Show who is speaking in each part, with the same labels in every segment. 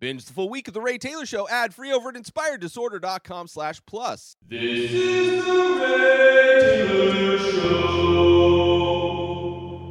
Speaker 1: Binge the full week of The Ray Taylor Show ad free over at inspireddisorder.com slash plus.
Speaker 2: This is the Ray Taylor Show.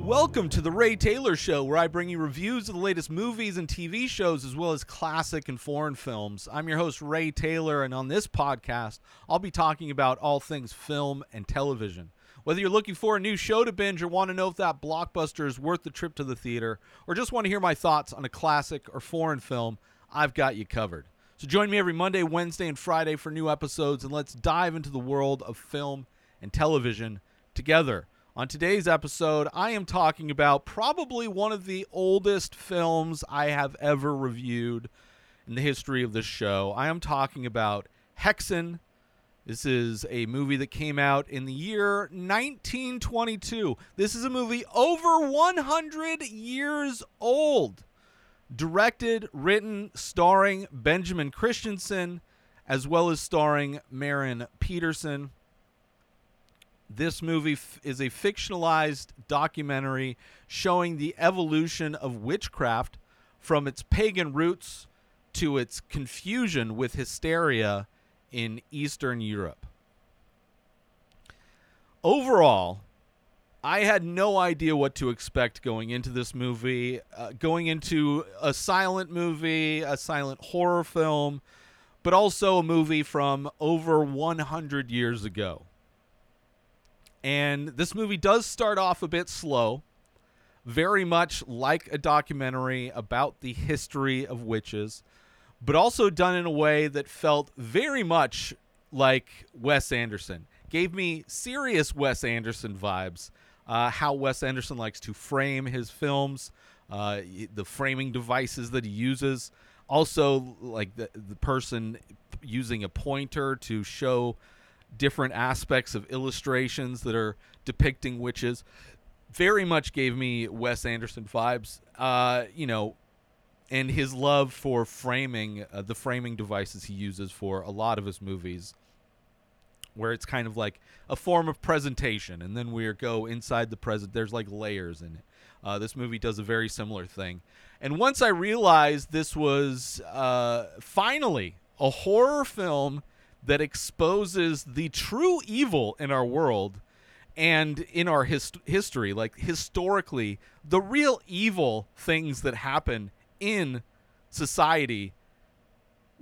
Speaker 1: Welcome to The Ray Taylor Show, where I bring you reviews of the latest movies and TV shows, as well as classic and foreign films. I'm your host, Ray Taylor, and on this podcast, I'll be talking about all things film and television. Whether you're looking for a new show to binge or want to know if that blockbuster is worth the trip to the theater, or just want to hear my thoughts on a classic or foreign film, I've got you covered. So join me every Monday, Wednesday, and Friday for new episodes, and let's dive into the world of film and television together. On today's episode, I am talking about probably one of the oldest films I have ever reviewed in the history of this show. I am talking about Häxan. This is a movie that came out in the year 1922. This is a movie over 100 years old directed, written, starring Benjamin Christensen, as well as starring Maren Pedersen. This movie f- is a fictionalized documentary showing the evolution of witchcraft from its pagan roots to its confusion with hysteria in Eastern Europe. Overall, I had no idea what to expect going into this movie, uh, going into a silent movie, a silent horror film, but also a movie from over 100 years ago. And this movie does start off a bit slow, very much like a documentary about the history of witches, but also done in a way that felt very much like Wes Anderson. Gave me serious Wes Anderson vibes uh, how Wes Anderson likes to frame his films, uh, the framing devices that he uses. Also, like the, the person using a pointer to show different aspects of illustrations that are depicting witches. Very much gave me Wes Anderson vibes. Uh, you know, and his love for framing uh, the framing devices he uses for a lot of his movies where it's kind of like a form of presentation, and then we go inside the present. There's like layers in it. Uh, this movie does a very similar thing. And once I realized this was uh, finally a horror film that exposes the true evil in our world and in our hist- history, like historically, the real evil things that happen in society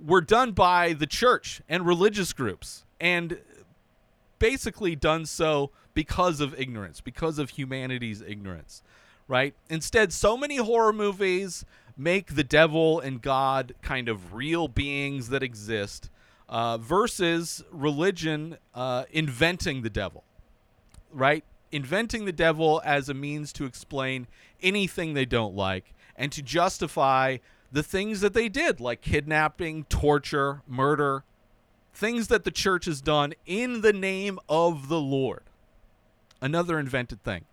Speaker 1: were done by the church and religious groups. And basically done so because of ignorance, because of humanity's ignorance, right? Instead, so many horror movies make the devil and God kind of real beings that exist uh, versus religion uh, inventing the devil, right? Inventing the devil as a means to explain anything they don't like and to justify the things that they did, like kidnapping, torture, murder, things that the church has done in the name of the Lord. Another invented thing.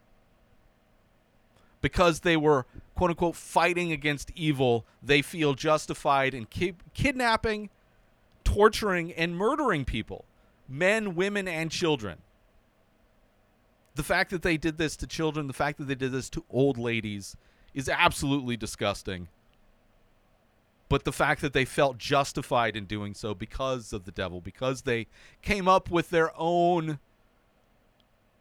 Speaker 1: Because they were, quote unquote, fighting against evil, they feel justified in ki- kidnapping, torturing, and murdering people men, women, and children. The fact that they did this to children, the fact that they did this to old ladies, is absolutely disgusting but the fact that they felt justified in doing so because of the devil, because they came up with their own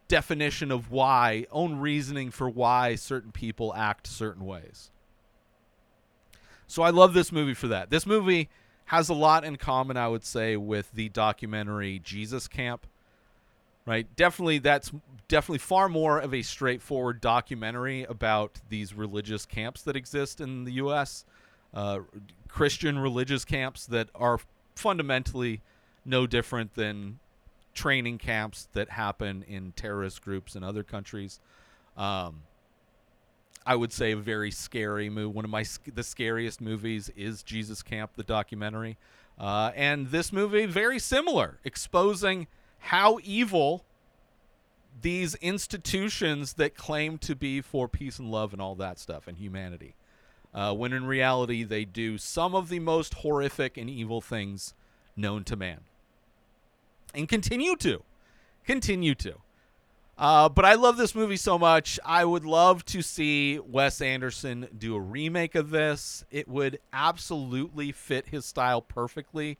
Speaker 1: definition of why, own reasoning for why certain people act certain ways. So I love this movie for that. This movie has a lot in common, I would say, with the documentary Jesus Camp. Right? Definitely that's definitely far more of a straightforward documentary about these religious camps that exist in the US uh, Christian religious camps that are fundamentally no different than training camps that happen in terrorist groups in other countries. Um, I would say a very scary movie. One of my the scariest movies is Jesus Camp, the documentary, uh, and this movie very similar, exposing how evil these institutions that claim to be for peace and love and all that stuff and humanity uh, when in reality they do some of the most horrific and evil things known to man. And continue to. Continue to. Uh, but I love this movie so much. I would love to see Wes Anderson do a remake of this. It would absolutely fit his style perfectly.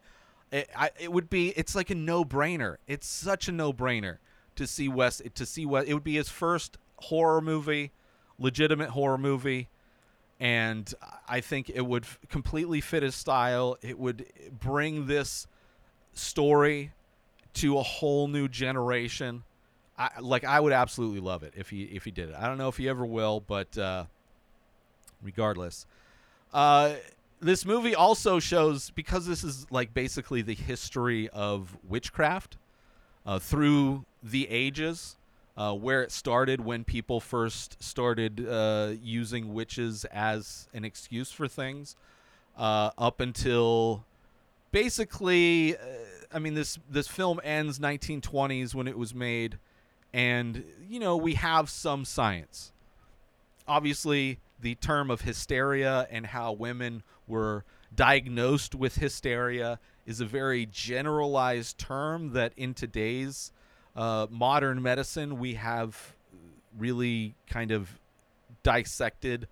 Speaker 1: It, I, it would be. It's like a no-brainer. It's such a no-brainer to see Wes. To see what It would be his first horror movie, legitimate horror movie, and I think it would f- completely fit his style. It would bring this story to a whole new generation. I like I would absolutely love it if he if he did it. I don't know if he ever will, but uh, regardless, uh, this movie also shows because this is like basically the history of witchcraft uh, through the ages, uh, where it started when people first started uh, using witches as an excuse for things, uh, up until basically, uh, I mean this this film ends 1920s when it was made, and you know we have some science. Obviously, the term of hysteria and how women were diagnosed with hysteria is a very generalized term that in today's uh, modern medicine we have really kind of dissected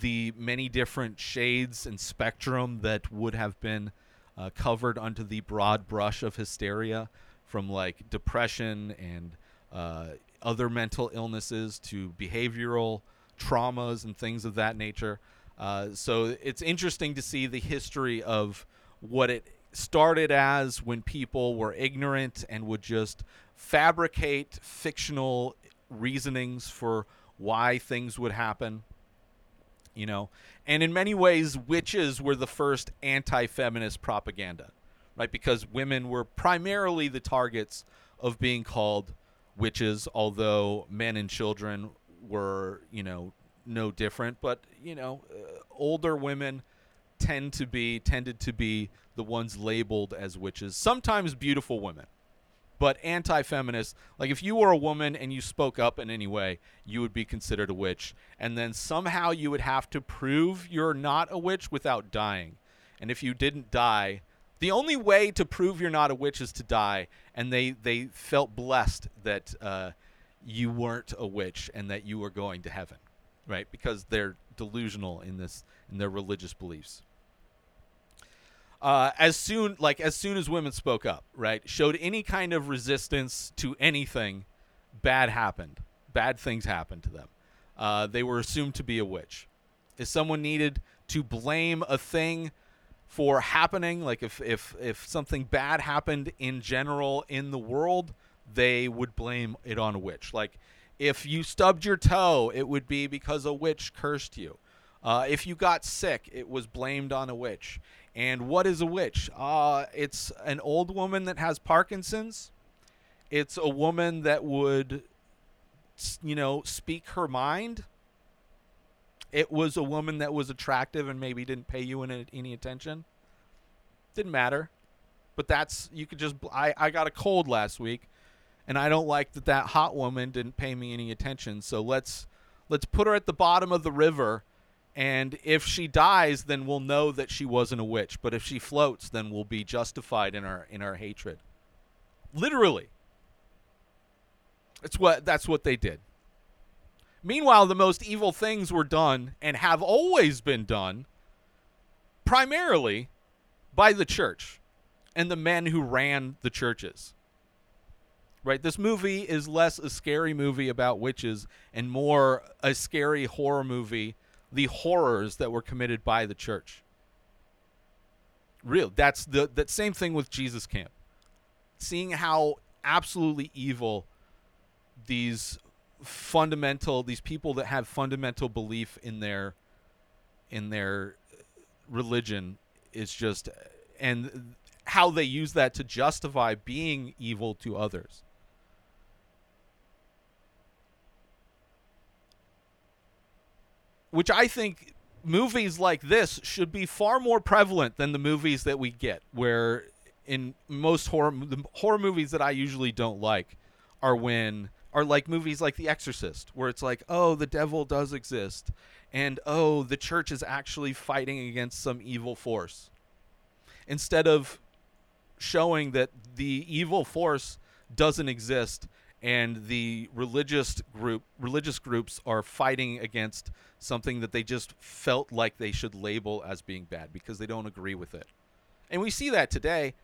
Speaker 1: the many different shades and spectrum that would have been uh, covered under the broad brush of hysteria from like depression and uh, other mental illnesses to behavioral traumas and things of that nature. Uh, so it's interesting to see the history of what it started as when people were ignorant and would just fabricate fictional reasonings for why things would happen. You know, and in many ways, witches were the first anti feminist propaganda, right? Because women were primarily the targets of being called witches, although men and children were, you know, no different. But, you know, uh, older women tend to be tended to be the ones labeled as witches sometimes beautiful women but anti-feminist like if you were a woman and you spoke up in any way you would be considered a witch. And then somehow you would have to prove you're not a witch without dying. And if you didn't die the only way to prove you're not a witch is to die. And they they felt blessed that uh, you weren't a witch and that you were going to heaven right? Because they're delusional in this in their religious beliefs uh, as soon like as soon as women spoke up, right, showed any kind of resistance to anything, bad happened. Bad things happened to them. Uh, they were assumed to be a witch. If someone needed to blame a thing for happening, like if if if something bad happened in general in the world, they would blame it on a witch. Like if you stubbed your toe, it would be because a witch cursed you. Uh, if you got sick, it was blamed on a witch. And what is a witch? Uh, it's an old woman that has Parkinson's. It's a woman that would, you know, speak her mind. It was a woman that was attractive and maybe didn't pay you any, any attention. Didn't matter. But that's, you could just, I, I got a cold last week and I don't like that that hot woman didn't pay me any attention. So let's, let's put her at the bottom of the river and if she dies then we'll know that she wasn't a witch. But if she floats then we'll be justified in our in our hatred. Literally. It's what that's what they did. Meanwhile the most evil things were done and have always been done primarily by the church and the men who ran the churches. Right? This movie is less a scary movie about witches and more a scary horror movie the horrors that were committed by the church. Real. That's the that same thing with Jesus Camp. Seeing how absolutely evil these fundamental these people that have fundamental belief in their in their religion is just and how they use that to justify being evil to others. Which I think movies like this should be far more prevalent than the movies that we get where in most horror the horror movies that I usually don't like are when are like movies like The Exorcist where it's like oh the devil does exist and oh the church is actually fighting against some evil force. Instead of showing that the evil force doesn't exist and the religious group religious groups are fighting against something that they just felt like they should label as being bad because they don't agree with it. And we see that today.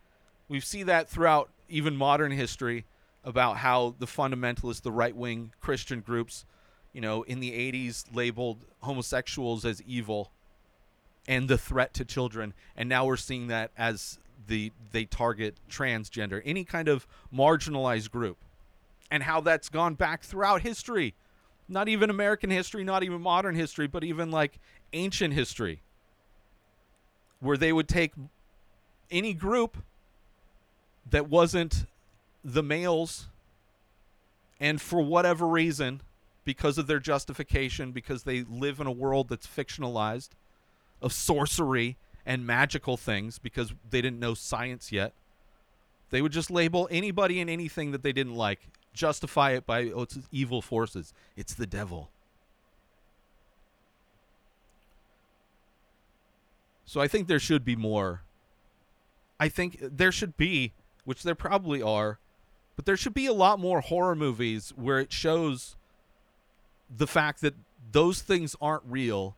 Speaker 1: We see that throughout even modern history about how the fundamentalists, the right wing Christian groups, you know, in the 80s labeled homosexuals as evil and the threat to children. And now we're seeing that as the they target transgender, any kind of marginalized group. And how that's gone back throughout history. Not even American history, not even modern history, but even like ancient history. Where they would take any group that wasn't the males and for whatever reason because of their justification because they live in a world that's fictionalized of sorcery and magical things because they didn't know science yet they would just label anybody and anything that they didn't like justify it by oh it's evil forces it's the devil so i think there should be more I think there should be, which there probably are, but there should be a lot more horror movies where it shows the fact that those things aren't real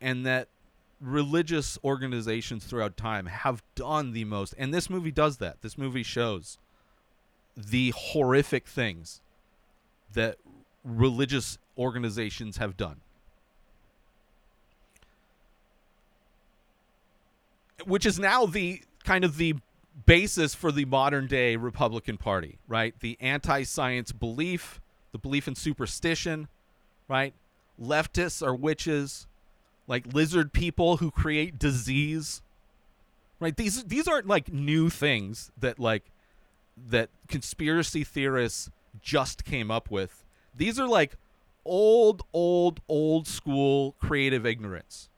Speaker 1: and that religious organizations throughout time have done the most. And this movie does that. This movie shows the horrific things that religious organizations have done. Which is now the kind of the basis for the modern day Republican Party, right? The anti science belief, the belief in superstition, right? Leftists are witches, like lizard people who create disease. Right? These these aren't like new things that like that conspiracy theorists just came up with. These are like old old old school creative ignorance.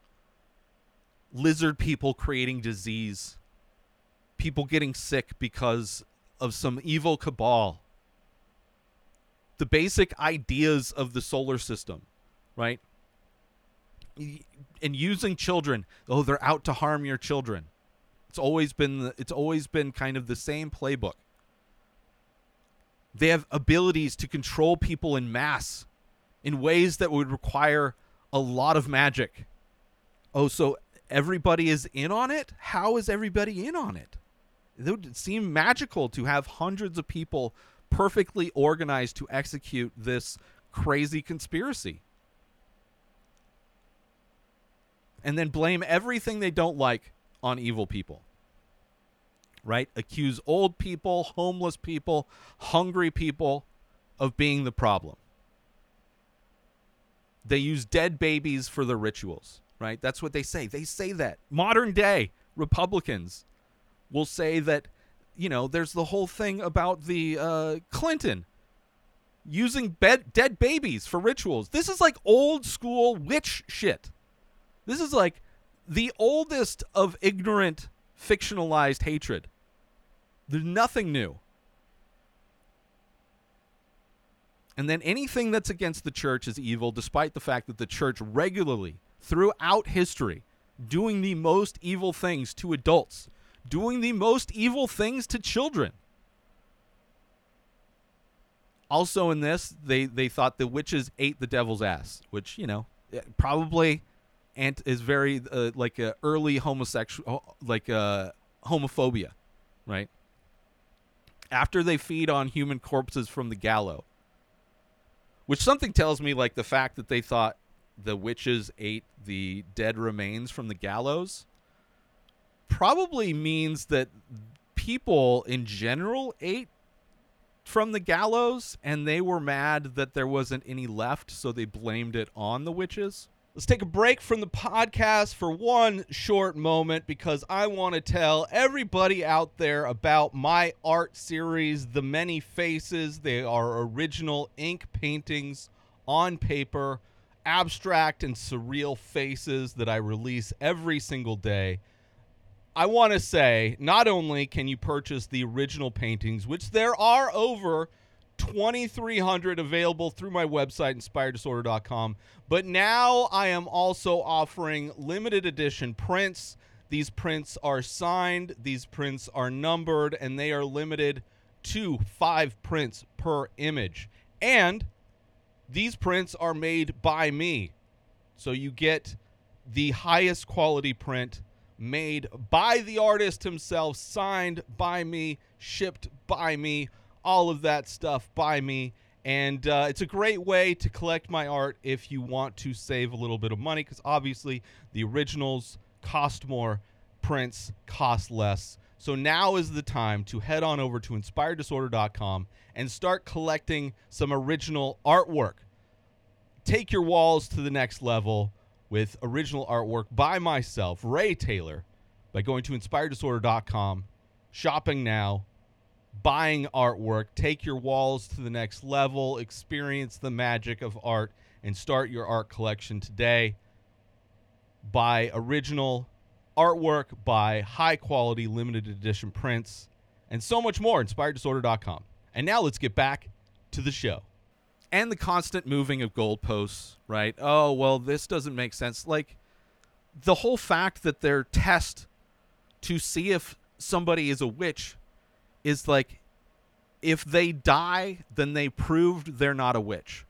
Speaker 1: Lizard people creating disease people getting sick because of some evil cabal. The basic ideas of the solar system, right? And using children, oh, they're out to harm your children. It's always been it's always been kind of the same playbook. They have abilities to control people in mass in ways that would require a lot of magic. Oh, so everybody is in on it? How is everybody in on it? it would seem magical to have hundreds of people perfectly organized to execute this crazy conspiracy. And then blame everything they don't like on evil people. Right? Accuse old people, homeless people, hungry people of being the problem. They use dead babies for their rituals, right? That's what they say. They say that. Modern day Republicans will say that you know there's the whole thing about the uh, Clinton using bed- dead babies for rituals. This is like old school witch shit. This is like the oldest of ignorant fictionalized hatred. There's nothing new. And then anything that's against the church is evil, despite the fact that the church regularly, throughout history, doing the most evil things to adults doing the most evil things to children. Also, in this, they, they thought the witches ate the devil's ass, which, you know, probably and is very uh, like a early homosexual, like uh, homophobia, right? After they feed on human corpses from the gallows, which something tells me like the fact that they thought the witches ate the dead remains from the gallows probably means that people in general ate from the gallows and they were mad that there wasn't any left, so they blamed it on the witches. Let's take a break from the podcast for one short moment because I want to tell everybody out there about my art series, The Many Faces. They are original ink paintings on paper, abstract and surreal faces that I release every single day. I want to say not only can you purchase the original paintings, which there are over 2,300 available through my website, inspireddisorder.com, but now I am also offering limited edition prints. These prints are signed, these prints are numbered, and they are limited to five prints per image. And these prints are made by me. So you get the highest quality print made by the artist himself, signed by me, shipped by me, all of that stuff by me. And uh, it's a great way to collect my art if you want to save a little bit of money because obviously the originals cost more, prints cost less. So now is the time to head on over to inspireddisorder.com and start collecting some original artwork. Take your walls to the next level with original artwork by myself, Ray Taylor, by going to inspireddisorder.com, shopping now, buying artwork, take your walls to the next level, experience the magic of art, and start your art collection today. Buy original artwork, buy high quality limited edition prints, and so much more. InspiredDisorder.com. And now let's get back to the show. And the constant moving of goalposts, right? Oh, well, this doesn't make sense. Like the whole fact that their test to see if somebody is a witch is like if they die, then they proved they're not a witch.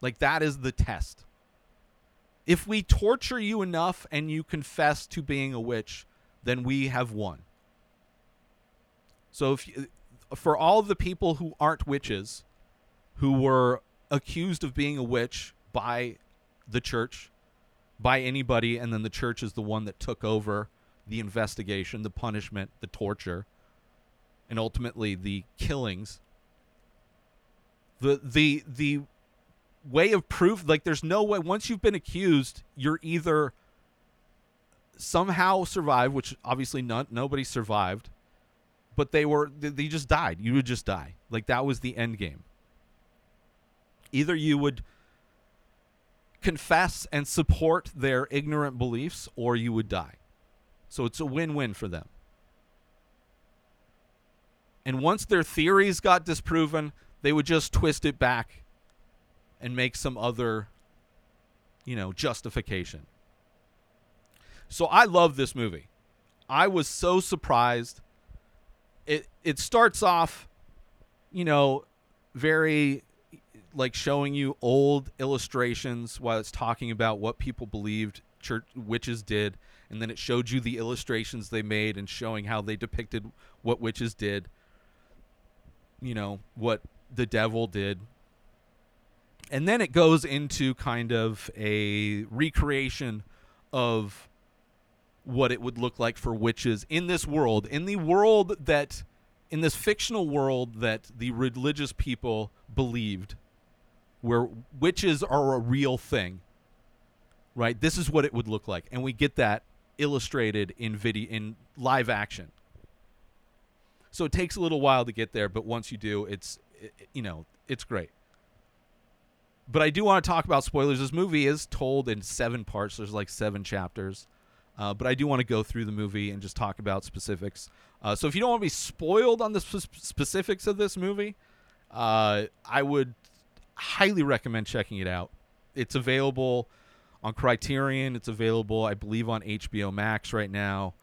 Speaker 1: Like that is the test. If we torture you enough and you confess to being a witch, then we have won. So if for all the people who aren't witches who were accused of being a witch by the church, by anybody and then the church is the one that took over the investigation, the punishment, the torture, and ultimately the killings. The the the way of proof like there's no way once you've been accused, you're either somehow survived, which obviously not nobody survived, but they were they, just died. You would just die. Like that was the end game. Either you would confess and support their ignorant beliefs or you would die. So it's a win-win for them. And once their theories got disproven, they would just twist it back and make some other, you know, justification. So I love this movie. I was so surprised. It it starts off, you know, very like showing you old illustrations while it's talking about what people believed church witches did and then it showed you the illustrations they made and showing how they depicted what witches did you know what the devil did. And then it goes into kind of a recreation of what it would look like for witches in this world in the world that in this fictional world that the religious people believed where witches are a real thing right? This is what it would look like. And we get that illustrated in video in live action so it takes a little while to get there but once you do it's it, you know it's great. But i do want to talk about spoilers. This movie is told in seven parts. There's like seven chapters. Uh, but i do want to go through the movie and just talk about specifics. Uh, so if you don't want to be spoiled on the sp- specifics of this movie uh, i would highly recommend checking it out. It's available on criterion. It's available i believe on hbo max right now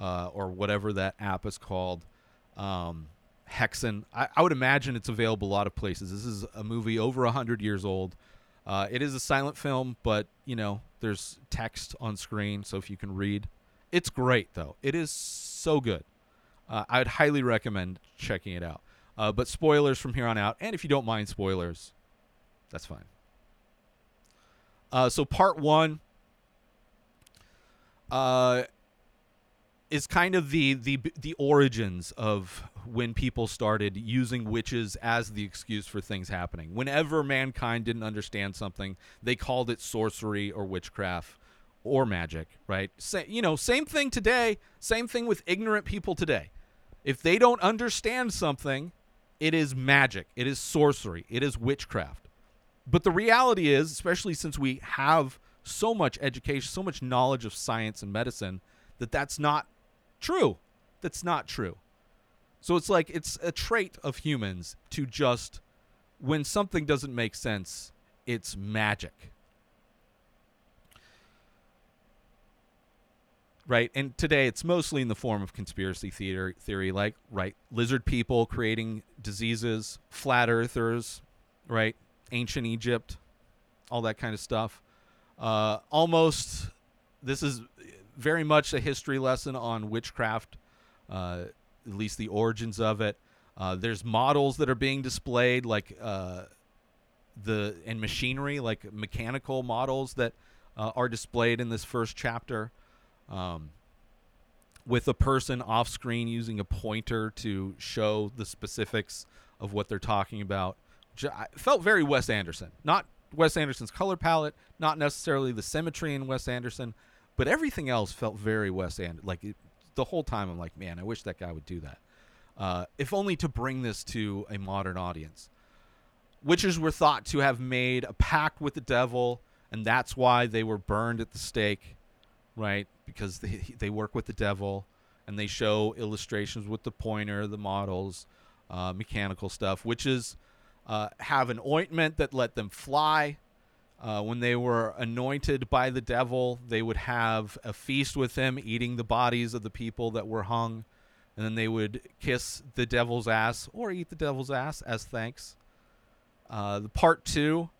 Speaker 1: uh, or whatever that app is called um, Häxan. I, I would imagine it's available a lot of places. This is a movie over hundred years old. Uh, it is a silent film, but you know there's text on screen, so if you can read, it's great though. It is so good. Uh, I would highly recommend checking it out. Uh, but spoilers from here on out, and if you don't mind spoilers, that's fine. Uh, so part one. Uh, is kind of the the the origins of when people started using witches as the excuse for things happening. Whenever mankind didn't understand something, they called it sorcery or witchcraft or magic, right? Say, you know, same thing today, same thing with ignorant people today. If they don't understand something, it is magic, it is sorcery, it is witchcraft. But the reality is, especially since we have so much education, so much knowledge of science and medicine, that that's not true. That's not true. So it's like it's a trait of humans to just when something doesn't make sense, it's magic. right? And today it's mostly in the form of conspiracy theory, theory like right, lizard people creating diseases, flat earthers, right, ancient Egypt, all that kind of stuff. Uh, almost, this is very much a history lesson on witchcraft, uh, at least the origins of it. Uh, there's models that are being displayed, like uh, the and machinery, like mechanical models that uh, are displayed in this first chapter, um, with a person off screen using a pointer to show the specifics of what they're talking about. Which I felt very Wes Anderson, not Wes Anderson's color palette, not necessarily the symmetry in Wes Anderson, but everything else felt very Wes Anderson. Like it, the whole time, I'm like, man, I wish that guy would do that. Uh, if only to bring this to a modern audience. Witches were thought to have made a pact with the devil, and that's why they were burned at the stake, right? Because they they work with the devil, and they show illustrations with the pointer, the models, uh, mechanical stuff. Witches uh, have an ointment that let them fly. Uh, when they were anointed by the devil, they would have a feast with him, eating the bodies of the people that were hung and then they would kiss the devil's ass or eat the devil's ass as thanks. Uh, the part two,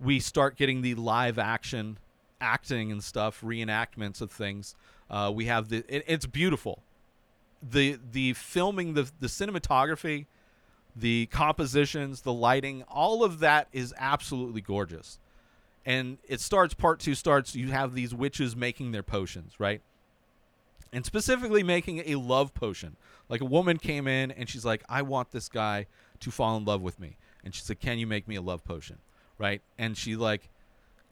Speaker 1: we start getting the live action acting and stuff, reenactments of things. Uh, we have the it, it's beautiful. The the filming, the the cinematography, the compositions, the lighting, all of that is absolutely gorgeous. And it starts part two starts. You have these witches making their potions, right? and specifically making a love potion. Like a woman came in and she's like, I want this guy to fall in love with me. And she said, Can you make me a love potion? Right? And she like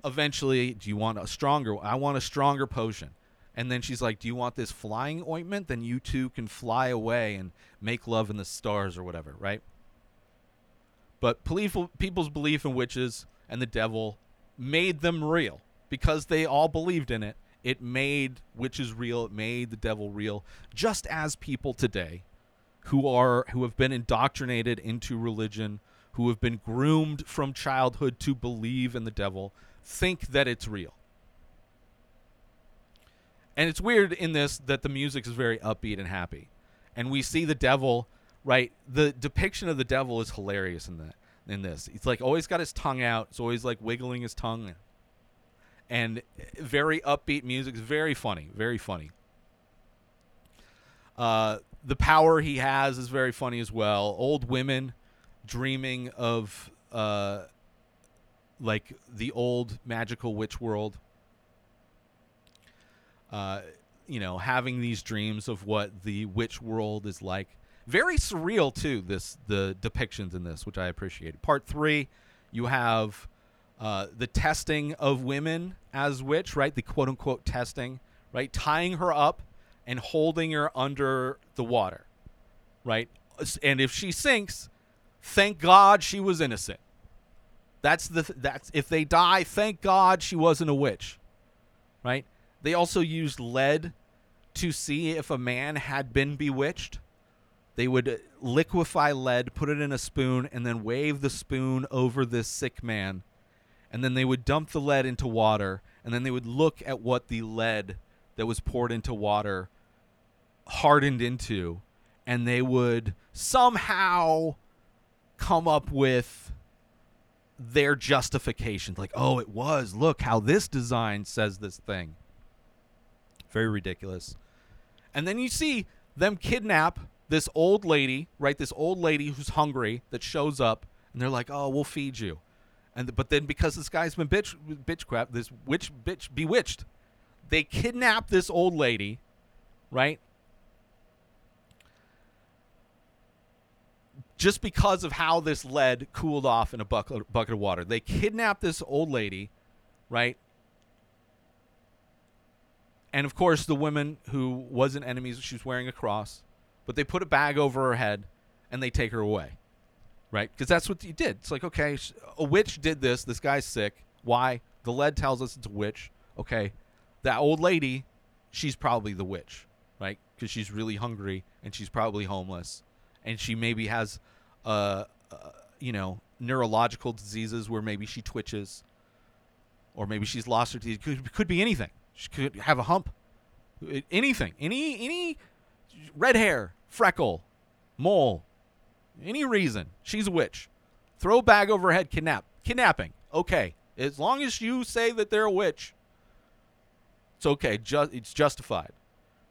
Speaker 1: eventually, do you want a stronger I want a stronger potion. And then she's like, Do you want this flying ointment? Then you two can fly away and make love in the stars or whatever, right? But people's belief in witches and the devil made them real because they all believed in it it made witches real. It made the devil real. Just as people today, who are who have been indoctrinated into religion, who have been groomed from childhood to believe in the devil, think that it's real. And it's weird in this that the music is very upbeat and happy. And we see the devil, right? The depiction of the devil is hilarious in that in this. He's like always got his tongue out. It's always like wiggling his tongue and very upbeat music. It's very funny, very funny. Uh, the power he has is very funny as well. Old women dreaming of uh, like the old magical witch world. Uh, you know, having these dreams of what the witch world is like. Very surreal too. This the depictions in this, which I appreciate. Part three, you have uh, the testing of women as witch, right? The quote unquote testing, right? Tying her up and holding her under the water, right? And if she sinks, thank God she was innocent. That's the that's if they die, thank God she wasn't a witch, right? They also used lead to see if a man had been bewitched. They would uh, liquefy lead, put it in a spoon, and then wave the spoon over this sick man. And then they would dump the lead into water and then they would look at what the lead that was poured into water hardened into and they would somehow come up with their justifications. Like oh it was look how this design says this thing. Very ridiculous. And then you see them kidnap this old lady right this old lady who's hungry that shows up and they're like oh we'll feed you and but then because this guy's been bitch bitch crap, this witch bitch bewitched, they kidnap this old lady, right? Just because of how this lead cooled off in a bucket bucket of water, they kidnap this old lady, right? And of course, the woman who wasn't enemies, she was wearing a cross, but they put a bag over her head and they take her away right? Because that's what you did. It's like, okay, a witch did this. This guy's sick. Why? The lead tells us it's a witch. Okay, that old lady, she's probably the witch, right? Because she's really hungry and she's probably homeless, and she maybe has, uh, uh, you know, neurological diseases where maybe she twitches, or maybe she's lost her teeth. Could could be anything. She could have a hump, Anything, any any red hair, freckle, mole, any reason, she's a witch. Throw bag over head, kidnap, kidnapping. Okay, as long as you say that they're a witch, it's okay. Ju- it's justified,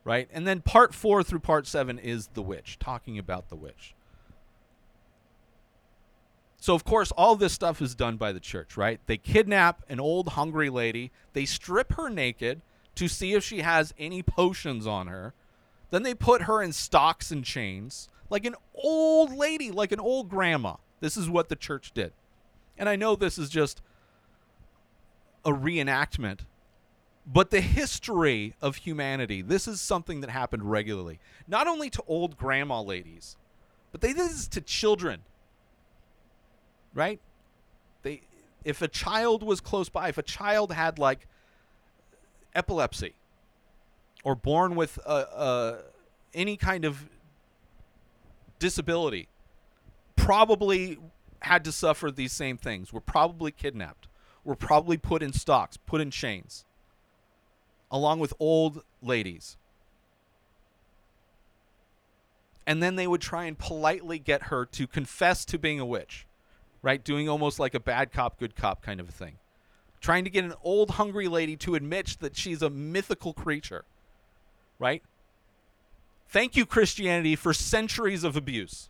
Speaker 1: right? And then part four through part seven is the witch, talking about the witch. So of course, all this stuff is done by the church, right? They kidnap an old hungry lady, they strip her naked to see if she has any potions on her. Then they put her in stocks and chains, like an old lady, like an old grandma. This is what the church did. And I know this is just a reenactment, but the history of humanity, this is something that happened regularly. Not only to old grandma ladies, but they did this to children. Right? They if a child was close by, if a child had like epilepsy or born with any kind of disability, probably had to suffer these same things. Were probably kidnapped. Were probably put in stocks, put in chains, along with old ladies. And then they would try and politely get her to confess to being a witch, right? Doing almost like a bad cop, good cop kind of a thing. Trying to get an old, hungry lady to admit that she's a mythical creature, right? Thank you, Christianity, for centuries of abuse.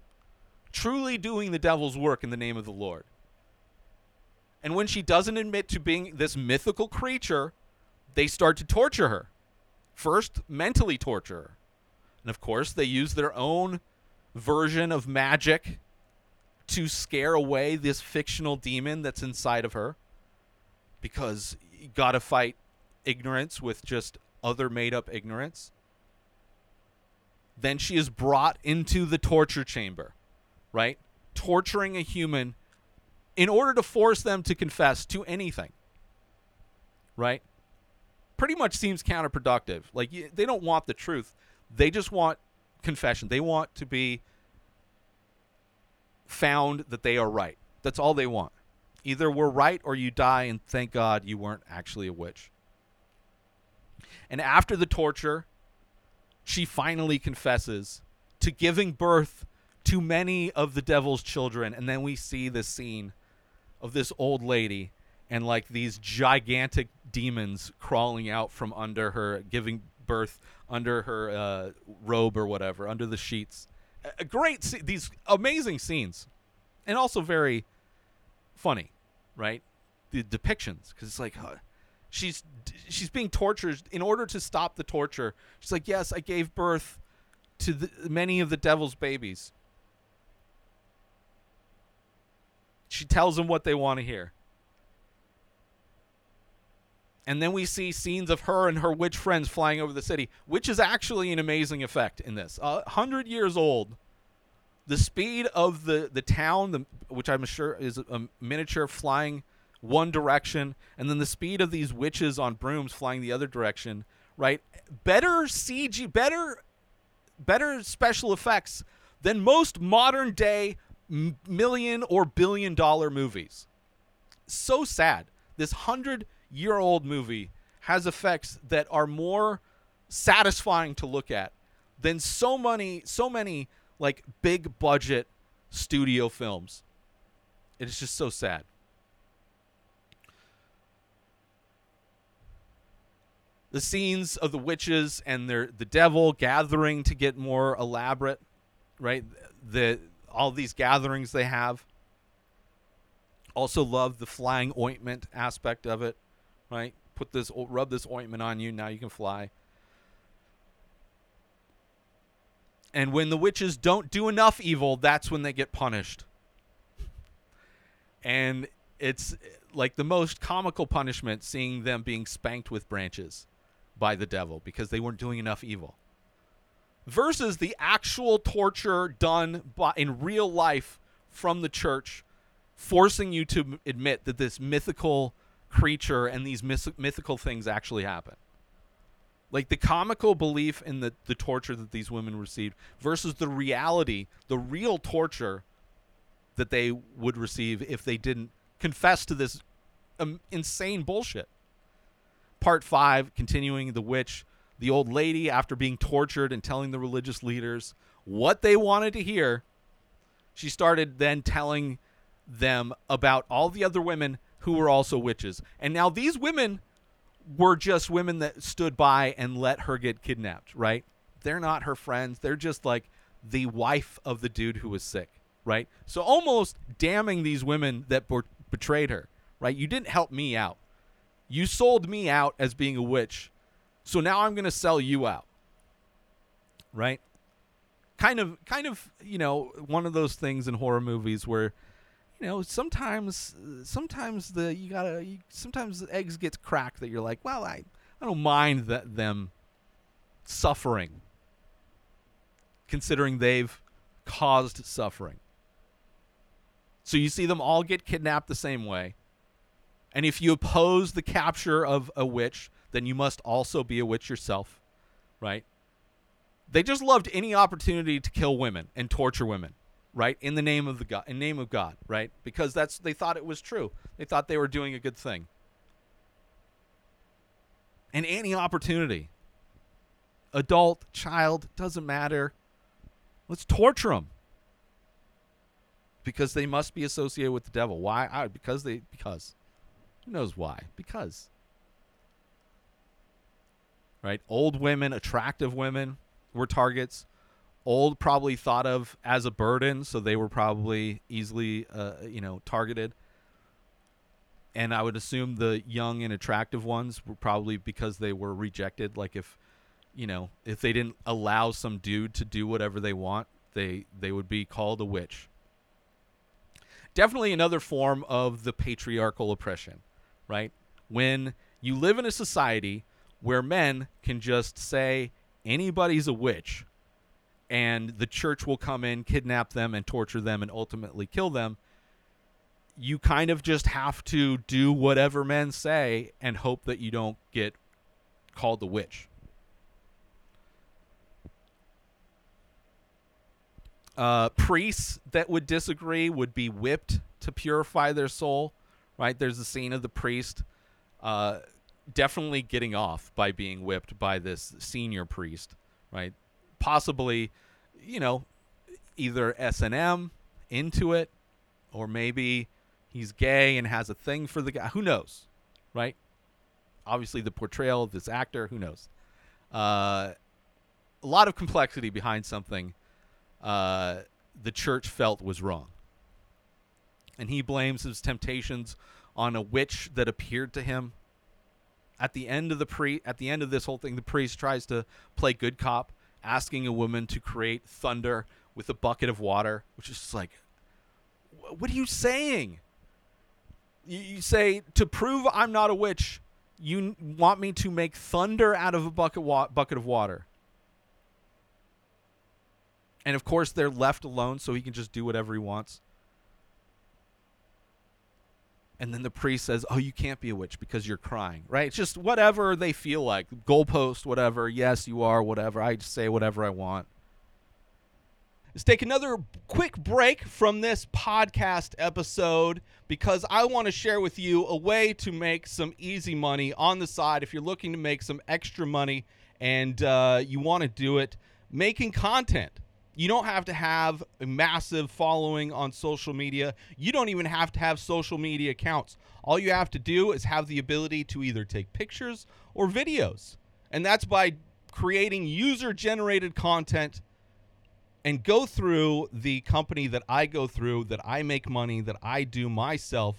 Speaker 1: Truly doing the devil's work in the name of the Lord. And when she doesn't admit to being this mythical creature, they start to torture her. First, mentally torture her. And of course, they use their own version of magic to scare away this fictional demon that's inside of her. Because you gotta fight ignorance with just other made up ignorance. Then she is brought into the torture chamber, right? Torturing a human in order to force them to confess to anything, right? Pretty much seems counterproductive. Like, they don't want the truth, they just want confession. They want to be found that they are right. That's all they want. Either we're right or you die, and thank God you weren't actually a witch. And after the torture, she finally confesses to giving birth to many of the devil's children. And then we see this scene of this old lady and like these gigantic demons crawling out from under her, giving birth under her uh, robe or whatever, under the sheets. A- great, sce- these amazing scenes, and also very funny, right? The depictions, because it's like, huh, she's she's being tortured in order to stop the torture. She's like, yes, I gave birth to the, many of the devil's babies. She tells them what they want to hear. And then we see scenes of her and her witch friends flying over the city, which is actually an amazing effect in this. A hundred years old, the speed of the the town, the, which I'm sure is a miniature flying one direction, and then the speed of these witches on brooms flying the other direction. Right, better CG, better better special effects than most modern day million or billion dollar movies. So sad. This hundred year old movie has effects that are more satisfying to look at than so many so many like big budget studio films. It is just so sad. The scenes of the witches and their the devil gathering to get more elaborate, right? The all these gatherings they have. Also love the flying ointment aspect of it, right? Put this rub this ointment on you, now you can fly. And when the witches don't do enough evil, that's when they get punished. And it's like the most comical punishment seeing them being spanked with branches by the devil because they weren't doing enough evil. Versus the actual torture done by, in real life from the church, forcing you to admit that this mythical creature and these myth- mythical things actually happen like the comical belief in the, the torture that these women received versus the reality, the real torture that they would receive if they didn't confess to this um, insane bullshit. Part five, continuing the witch, the old lady after being tortured and telling the religious leaders what they wanted to hear. She started then telling them about all the other women who were also witches. And now these women were just women that stood by and let her get kidnapped, right? They're not her friends. They're just like the wife of the dude who was sick, right? So almost damning these women that betrayed her, right? You didn't help me out. You sold me out as being a witch. So now I'm going to sell you out. Right? Kind of kind of, you know, one of those things in horror movies where you know, sometimes sometimes the you got to sometimes the eggs gets cracked that you're like, well, I I don't mind that them suffering considering they've caused suffering. So you see them all get kidnapped the same way. And if you oppose the capture of a witch, then you must also be a witch yourself, right? They just loved any opportunity to kill women and torture women, right? In the name of the God, in name of God, right? Because that's they thought it was true. They thought they were doing a good thing. And any opportunity, adult, child, doesn't matter. Let's torture them because they must be associated with the devil. Why? I, because they because who knows why? Because right, old women, attractive women were targets. Old probably thought of as a burden, so they were probably easily uh, you know targeted. And I would assume the young and attractive ones were probably because they were rejected. Like if you know if they didn't allow some dude to do whatever they want, they they would be called a witch definitely another form of the patriarchal oppression, right? When you live in a society where men can just say anybody's a witch and the church will come in, kidnap them, and torture them and ultimately kill them, you kind of just have to do whatever men say and hope that you don't get called the witch. Uh, priests that would disagree would be whipped to purify their soul. Right there's the scene of the priest, uh, definitely getting off by being whipped by this senior priest. Right, possibly, you know, either S and M into it, or maybe he's gay and has a thing for the guy. Who knows? Right. Obviously, the portrayal of this actor. Who knows? Uh, a lot of complexity behind something uh, the church felt was wrong. And he blames his temptations on a witch that appeared to him. At the end of the pre at the end of this whole thing, the priest tries to play good cop, asking a woman to create thunder with a bucket of water, which is like, what are you saying? You, you say to prove I'm not a witch, you want me to make thunder out of a bucket wa- bucket of water. And of course, they're left alone, so he can just do whatever he wants. And then the priest says, "Oh, you can't be a witch because you're crying." Right? It's just whatever they feel like. Goalpost, whatever. Yes, you are. Whatever. I say whatever I want. Let's take another quick break from this podcast episode because I want to share with you a way to make some easy money on the side if you're looking to make some extra money and uh, you want to do it making content. You don't have to have a massive following on social media. You don't even have to have social media accounts. All you have to do is have the ability to either take pictures or videos. And that's by creating user generated content and go through the company that I go through, that I make money, that I do myself.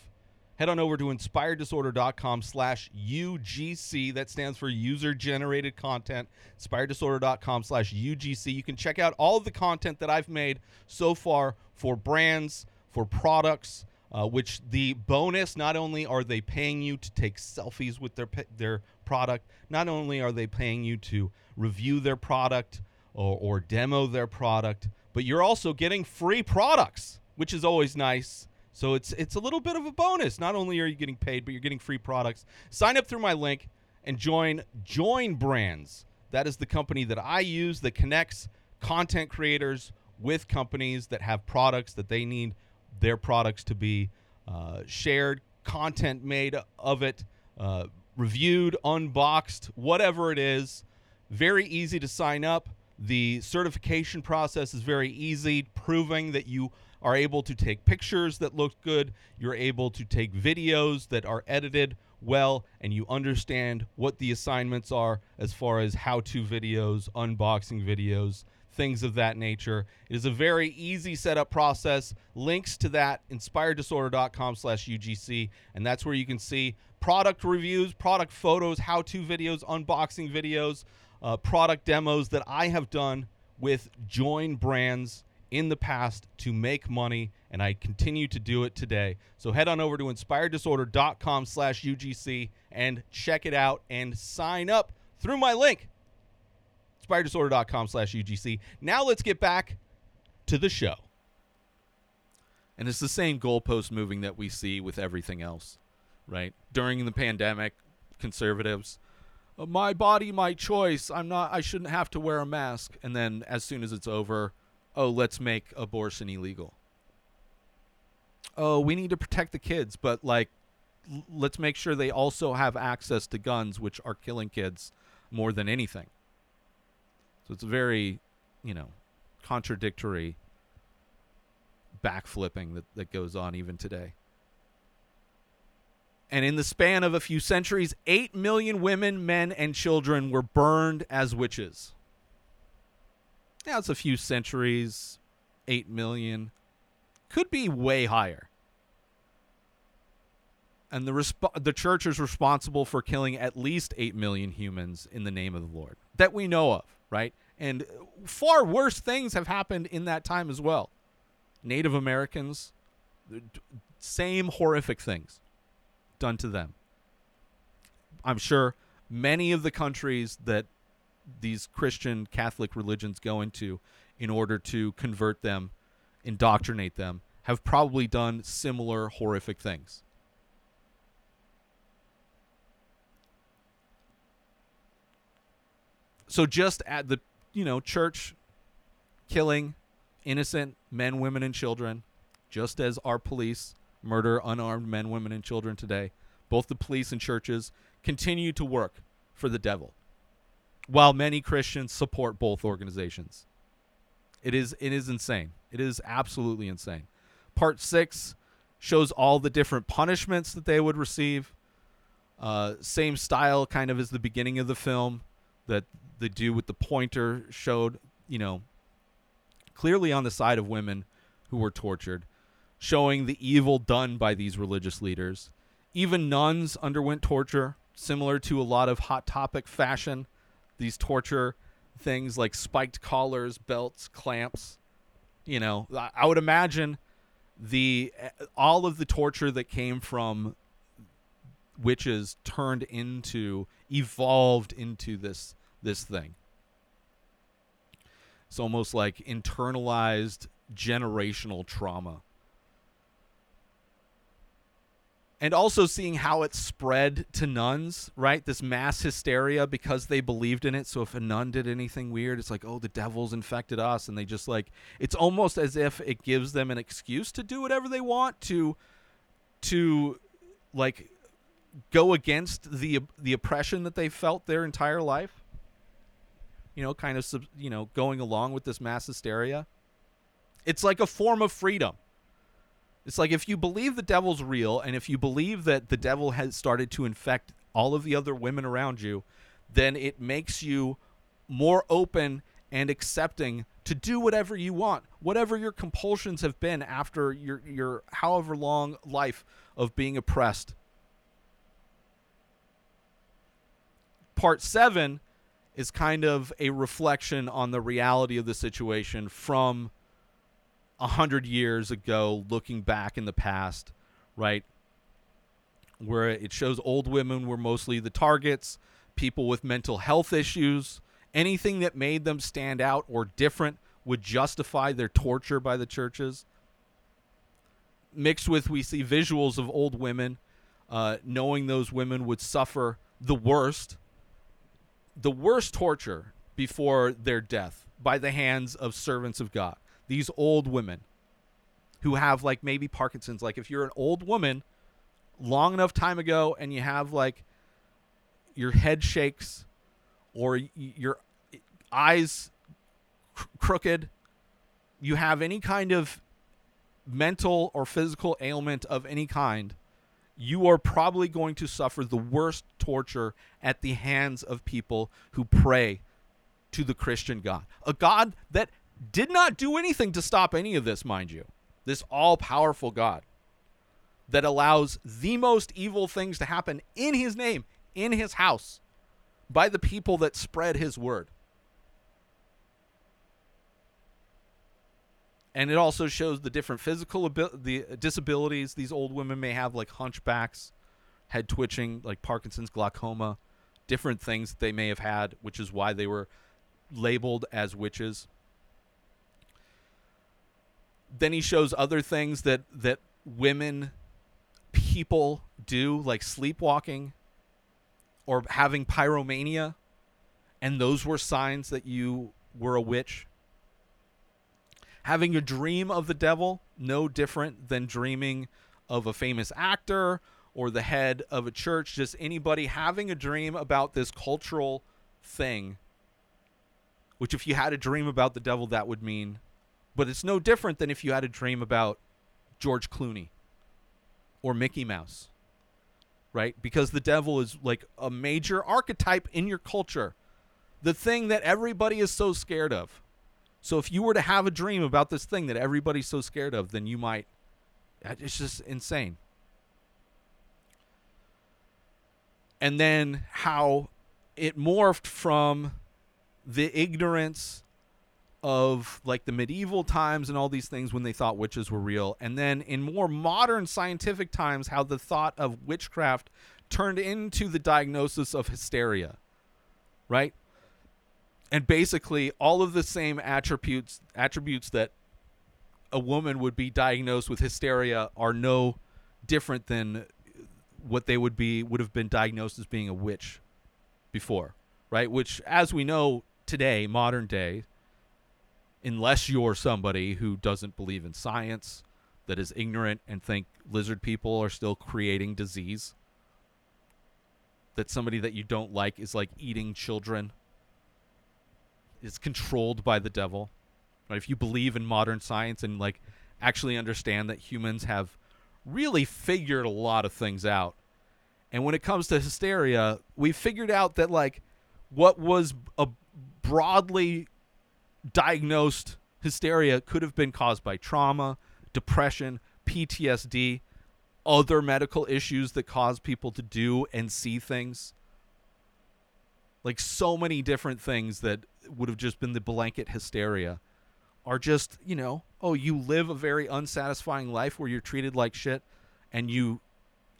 Speaker 1: Head on over to inspireddisorder.com slash UGC. That stands for user generated content. Inspireddisorder.com slash UGC. You can check out all of the content that I've made so far for brands, for products, uh, which the bonus not only are they paying you to take selfies with their, their product, not only are they paying you to review their product, or, or demo their product, but you're also getting free products, which is always nice. So it's it's a little bit of a bonus. Not only are you getting paid, but you're getting free products. Sign up through my link and join JoinBrands. That is the company that I use that connects content creators with companies that have products that they need their products to be uh, shared, content made of it, uh, reviewed, unboxed, whatever it is Very easy to sign up. The certification process is very easy, proving that you are able to take pictures that look good, you're able to take videos that are edited well, and you understand what the assignments are as far as how to videos, unboxing videos, things of that nature. It is a very easy setup process. Links to that, inspireddisorder.com slash UGC, and that's where you can see product reviews, product photos, how-to videos, unboxing videos, uh, product demos that I have done with JoinBrands in the past to make money and i continue to do it today. So head on over to inspireddisorder.com slash ugc and check it out and sign up through my link inspireddisorder.com slash ugc now let's get back to the show. And it's the same goalpost moving that we see with everything else right? During the pandemic conservatives "Uh, my body my choice. I'm not i shouldn't have to wear a mask. And then as soon as it's over oh let's make abortion illegal. Oh we need to protect the kids but like l- let's make sure they also have access to guns which are killing kids more than anything. So it's very you know contradictory backflipping that, that goes on even today. And in the span of a few centuries, 8 million women, men, and children were burned as witches. Now it's a few centuries, 8 million. Could be way higher. And the, resp- the church is responsible for killing at least 8 million humans in the name of the Lord that we know of, right? And far worse things have happened in that time as well. Native Americans, same horrific things done to them. I'm sure many of the countries that these Christian Catholic religions go into in order to convert them, indoctrinate them, have probably done similar horrific things. So just at the, you know, church killing innocent men, women, and children, just as our police murder unarmed men, women, and children today. Both the police and churches continue to work for the devil, while many Christians support both organizations. It is it is insane. It is absolutely insane. Part six shows all the different punishments that they would receive. Uh, same style, kind of as the beginning of the film that the dude with the pointer showed. You know, clearly on the side of women who were tortured showing the evil done by these religious leaders. Even nuns underwent torture, similar to a lot of Hot Topic fashion. These torture things like spiked collars, belts, clamps. You know, I- would imagine the eh, all of the torture that came from witches turned into evolved into this this thing. It's almost like internalized generational trauma and also seeing how it spread to nuns, right? This mass hysteria because they believed in it. So if a nun did anything weird, it's like, oh, the devil's infected us, and they just like it's almost as if it gives them an excuse to do whatever they want to, to, like, go against the the oppression that they felt their entire life. You know, kind of you know going along with this mass hysteria. It's like a form of freedom. It's like if you believe the devil's real and if you believe that the devil has started to infect all of the other women around you, then it makes you more open and accepting to do whatever you want, whatever your compulsions have been after your your however long life of being oppressed. Part 7 is kind of a reflection on the reality of the situation from a hundred years ago, looking back in the past, right? Where it shows old women were mostly the targets, people with mental health issues, anything that made them stand out or different would justify their torture by the churches. Mixed with, we see visuals of old women, uh, knowing those women would suffer the worst, the worst torture before their death by the hands of servants of God these old women who have like maybe Parkinson's. Like if you're an old woman long enough time ago and you have like your head shakes or your eyes cr- crooked, you have any kind of mental or physical ailment of any kind, you are probably going to suffer the worst torture at the hands of people who pray to the Christian God. A God that did not do anything to stop any of this, mind you. This all powerful God that allows the most evil things to happen in his name, in his house, by the people that spread his word. And it also shows the different physical abil- the disabilities these old women may have, like hunchbacks, head twitching, like Parkinson's, glaucoma, different things that they may have had, which is why they were labeled as witches. Then he shows other things that that women people do like sleepwalking or having pyromania and those were signs that you were a witch. Having a dream of the devil no different than dreaming of a famous actor or the head of a church just anybody having a dream about this cultural thing which if you had a dream about the devil that would mean but it's no different than if you had a dream about George Clooney or Mickey Mouse. Right? Because the devil is like a major archetype in your culture. The thing that everybody is so scared of. So if you were to have a dream about this thing that everybody's so scared of, then you might it's just insane. And then how it morphed from the ignorance of like the medieval times and all these things when they thought witches were real. And then in more modern scientific times how the thought of witchcraft turned into the diagnosis of hysteria right? And basically all of the same attributes attributes that a woman would be diagnosed with hysteria are no different than what they would be would have been diagnosed as being a witch before right? Which as we know today modern day unless you're somebody who doesn't believe in science, that is ignorant and think lizard people are still creating disease, that somebody that you don't like is like eating children, is controlled by the devil. Right? If you believe in modern science and like actually understand that humans have really figured a lot of things out. And when it comes to hysteria, we figured out that like what was a broadly diagnosed hysteria could have been caused by trauma, depression, PTSD, other medical issues that cause people to do and see things. Like so many different things that would have just been the blanket hysteria are just, you know, oh, you live a very unsatisfying life where you're treated like shit and you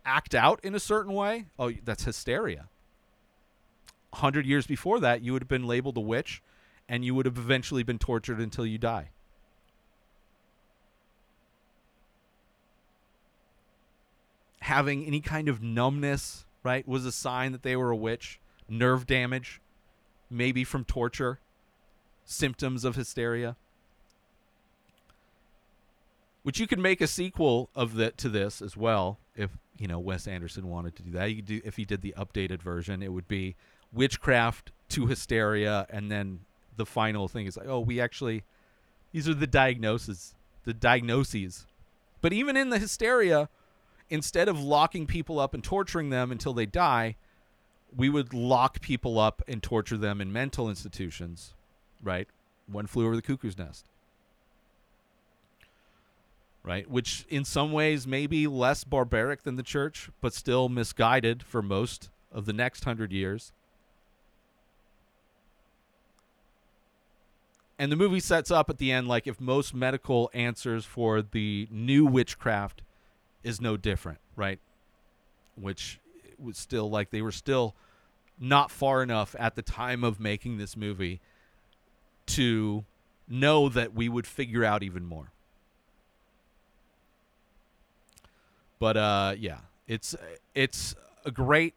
Speaker 1: act out in a certain way. Oh, that's hysteria. 100 years before that, you would have been labeled a witch and you would have eventually been tortured until you die. Having any kind of numbness, right, was a sign that they were a witch. Nerve damage, maybe from torture, symptoms of hysteria. Which you could make a sequel of that to this as well, if you know Wes Anderson wanted to do that. You could do if he did the updated version, it would be witchcraft to hysteria, and then the final thing is like, oh, we actually these are the diagnoses, the diagnoses. But even in the hysteria, instead of locking people up and torturing them until they die, we would lock people up and torture them in mental institutions, right? One flew over the cuckoo's nest. Right? Which in some ways may be less barbaric than the church, but still misguided for most of the next hundred years. And the movie sets up at the end like if most medical answers for the new witchcraft is no different, right? Which was still like they were still not far enough at the time of making this movie to know that we would figure out even more. But uh yeah, it's it's a great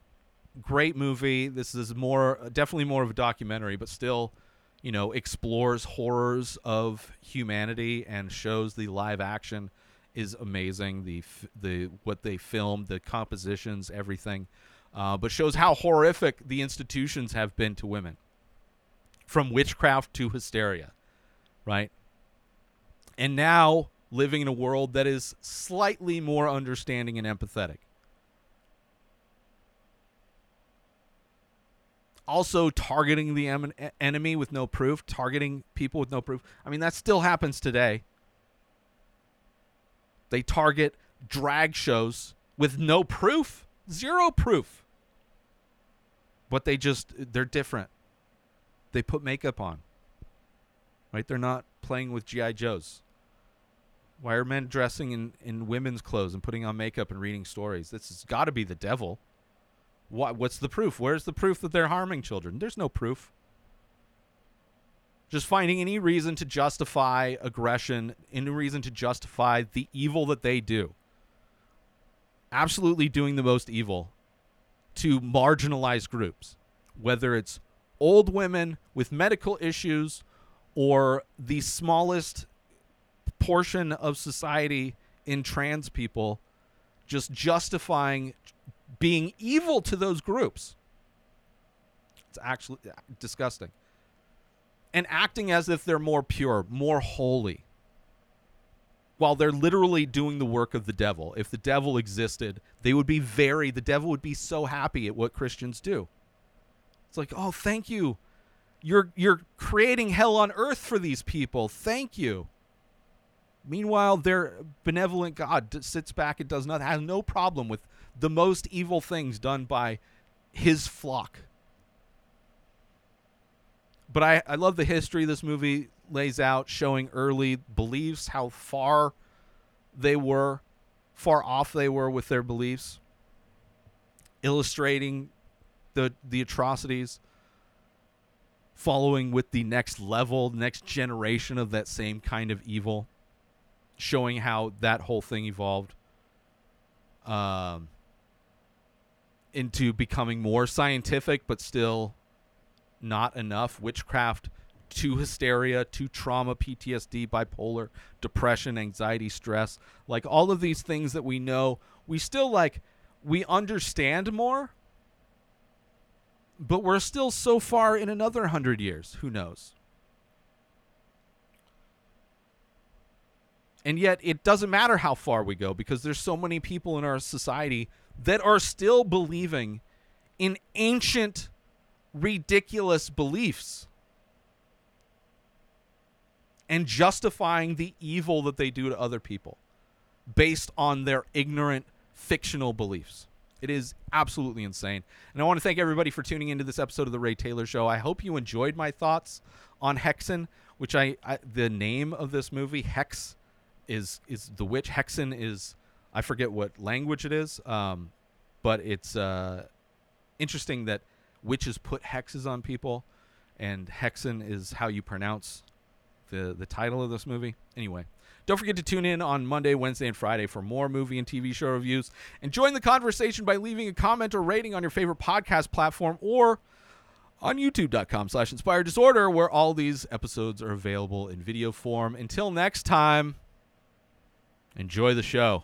Speaker 1: great movie. This is more definitely more of a documentary, but still you know, explores horrors of humanity and shows the live action is amazing. The the what they filmed, the compositions, everything, uh, but shows how horrific the institutions have been to women. from witchcraft to hysteria, right? And now living in a world that is slightly more understanding and empathetic. Also, targeting the em- enemy with no proof, targeting people with no proof. I mean, that still happens today. They target drag shows with no proof, zero proof. But they just, they're different. They put makeup on, right? They're not playing with G.I. Joes. Why are men dressing in, in women's clothes and putting on makeup and reading stories? This has got to be the devil. What, what's the proof? Where's the proof that they're harming children? There's no proof. Just finding any reason to justify aggression, any reason to justify the evil that they do. Absolutely doing the most evil to marginalized groups, whether it's old women with medical issues or the smallest portion of society in trans people, just justifying being evil to those groups. It's actually uh, disgusting. And acting as if they're more pure, more holy, while they're literally doing the work of the devil. If the devil existed, they would be very, the devil would be so happy at what Christians do. It's like, oh, thank you. You're you're creating hell on earth for these people. Thank you. Meanwhile, their benevolent God sits back and does nothing, has no problem with the most evil things done by his flock. But I, I love the history this movie lays out, showing early beliefs, how far they were, far off they were with their beliefs, illustrating the the atrocities, following with the next level, next generation of that same kind of evil, showing how that whole thing evolved. Um, into becoming more scientific, but still not enough. Witchcraft to hysteria to trauma, PTSD, bipolar, depression, anxiety, stress. Like all of these things that we know, we still like, we understand more, but we're still so far in another hundred years. Who knows? And yet, it doesn't matter how far we go because there's so many people in our society that are still believing in ancient, ridiculous beliefs and justifying the evil that they do to other people based on their ignorant, fictional beliefs. It is absolutely insane. And I want to thank everybody for tuning into this episode of The Ray Taylor Show. I hope you enjoyed my thoughts on Häxan, which I, I the name of this movie, Hex, is is the witch. Häxan is I forget what language it is, um, but it's uh, interesting that witches put hexes on people, and Häxan is how you pronounce the the title of this movie. Anyway, don't forget to tune in on Monday, Wednesday, and Friday for more movie and TV show reviews. And join the conversation by leaving a comment or rating on your favorite podcast platform or on youtube.com slash inspired disorder where all these episodes are available in video form. Until next time, enjoy the show.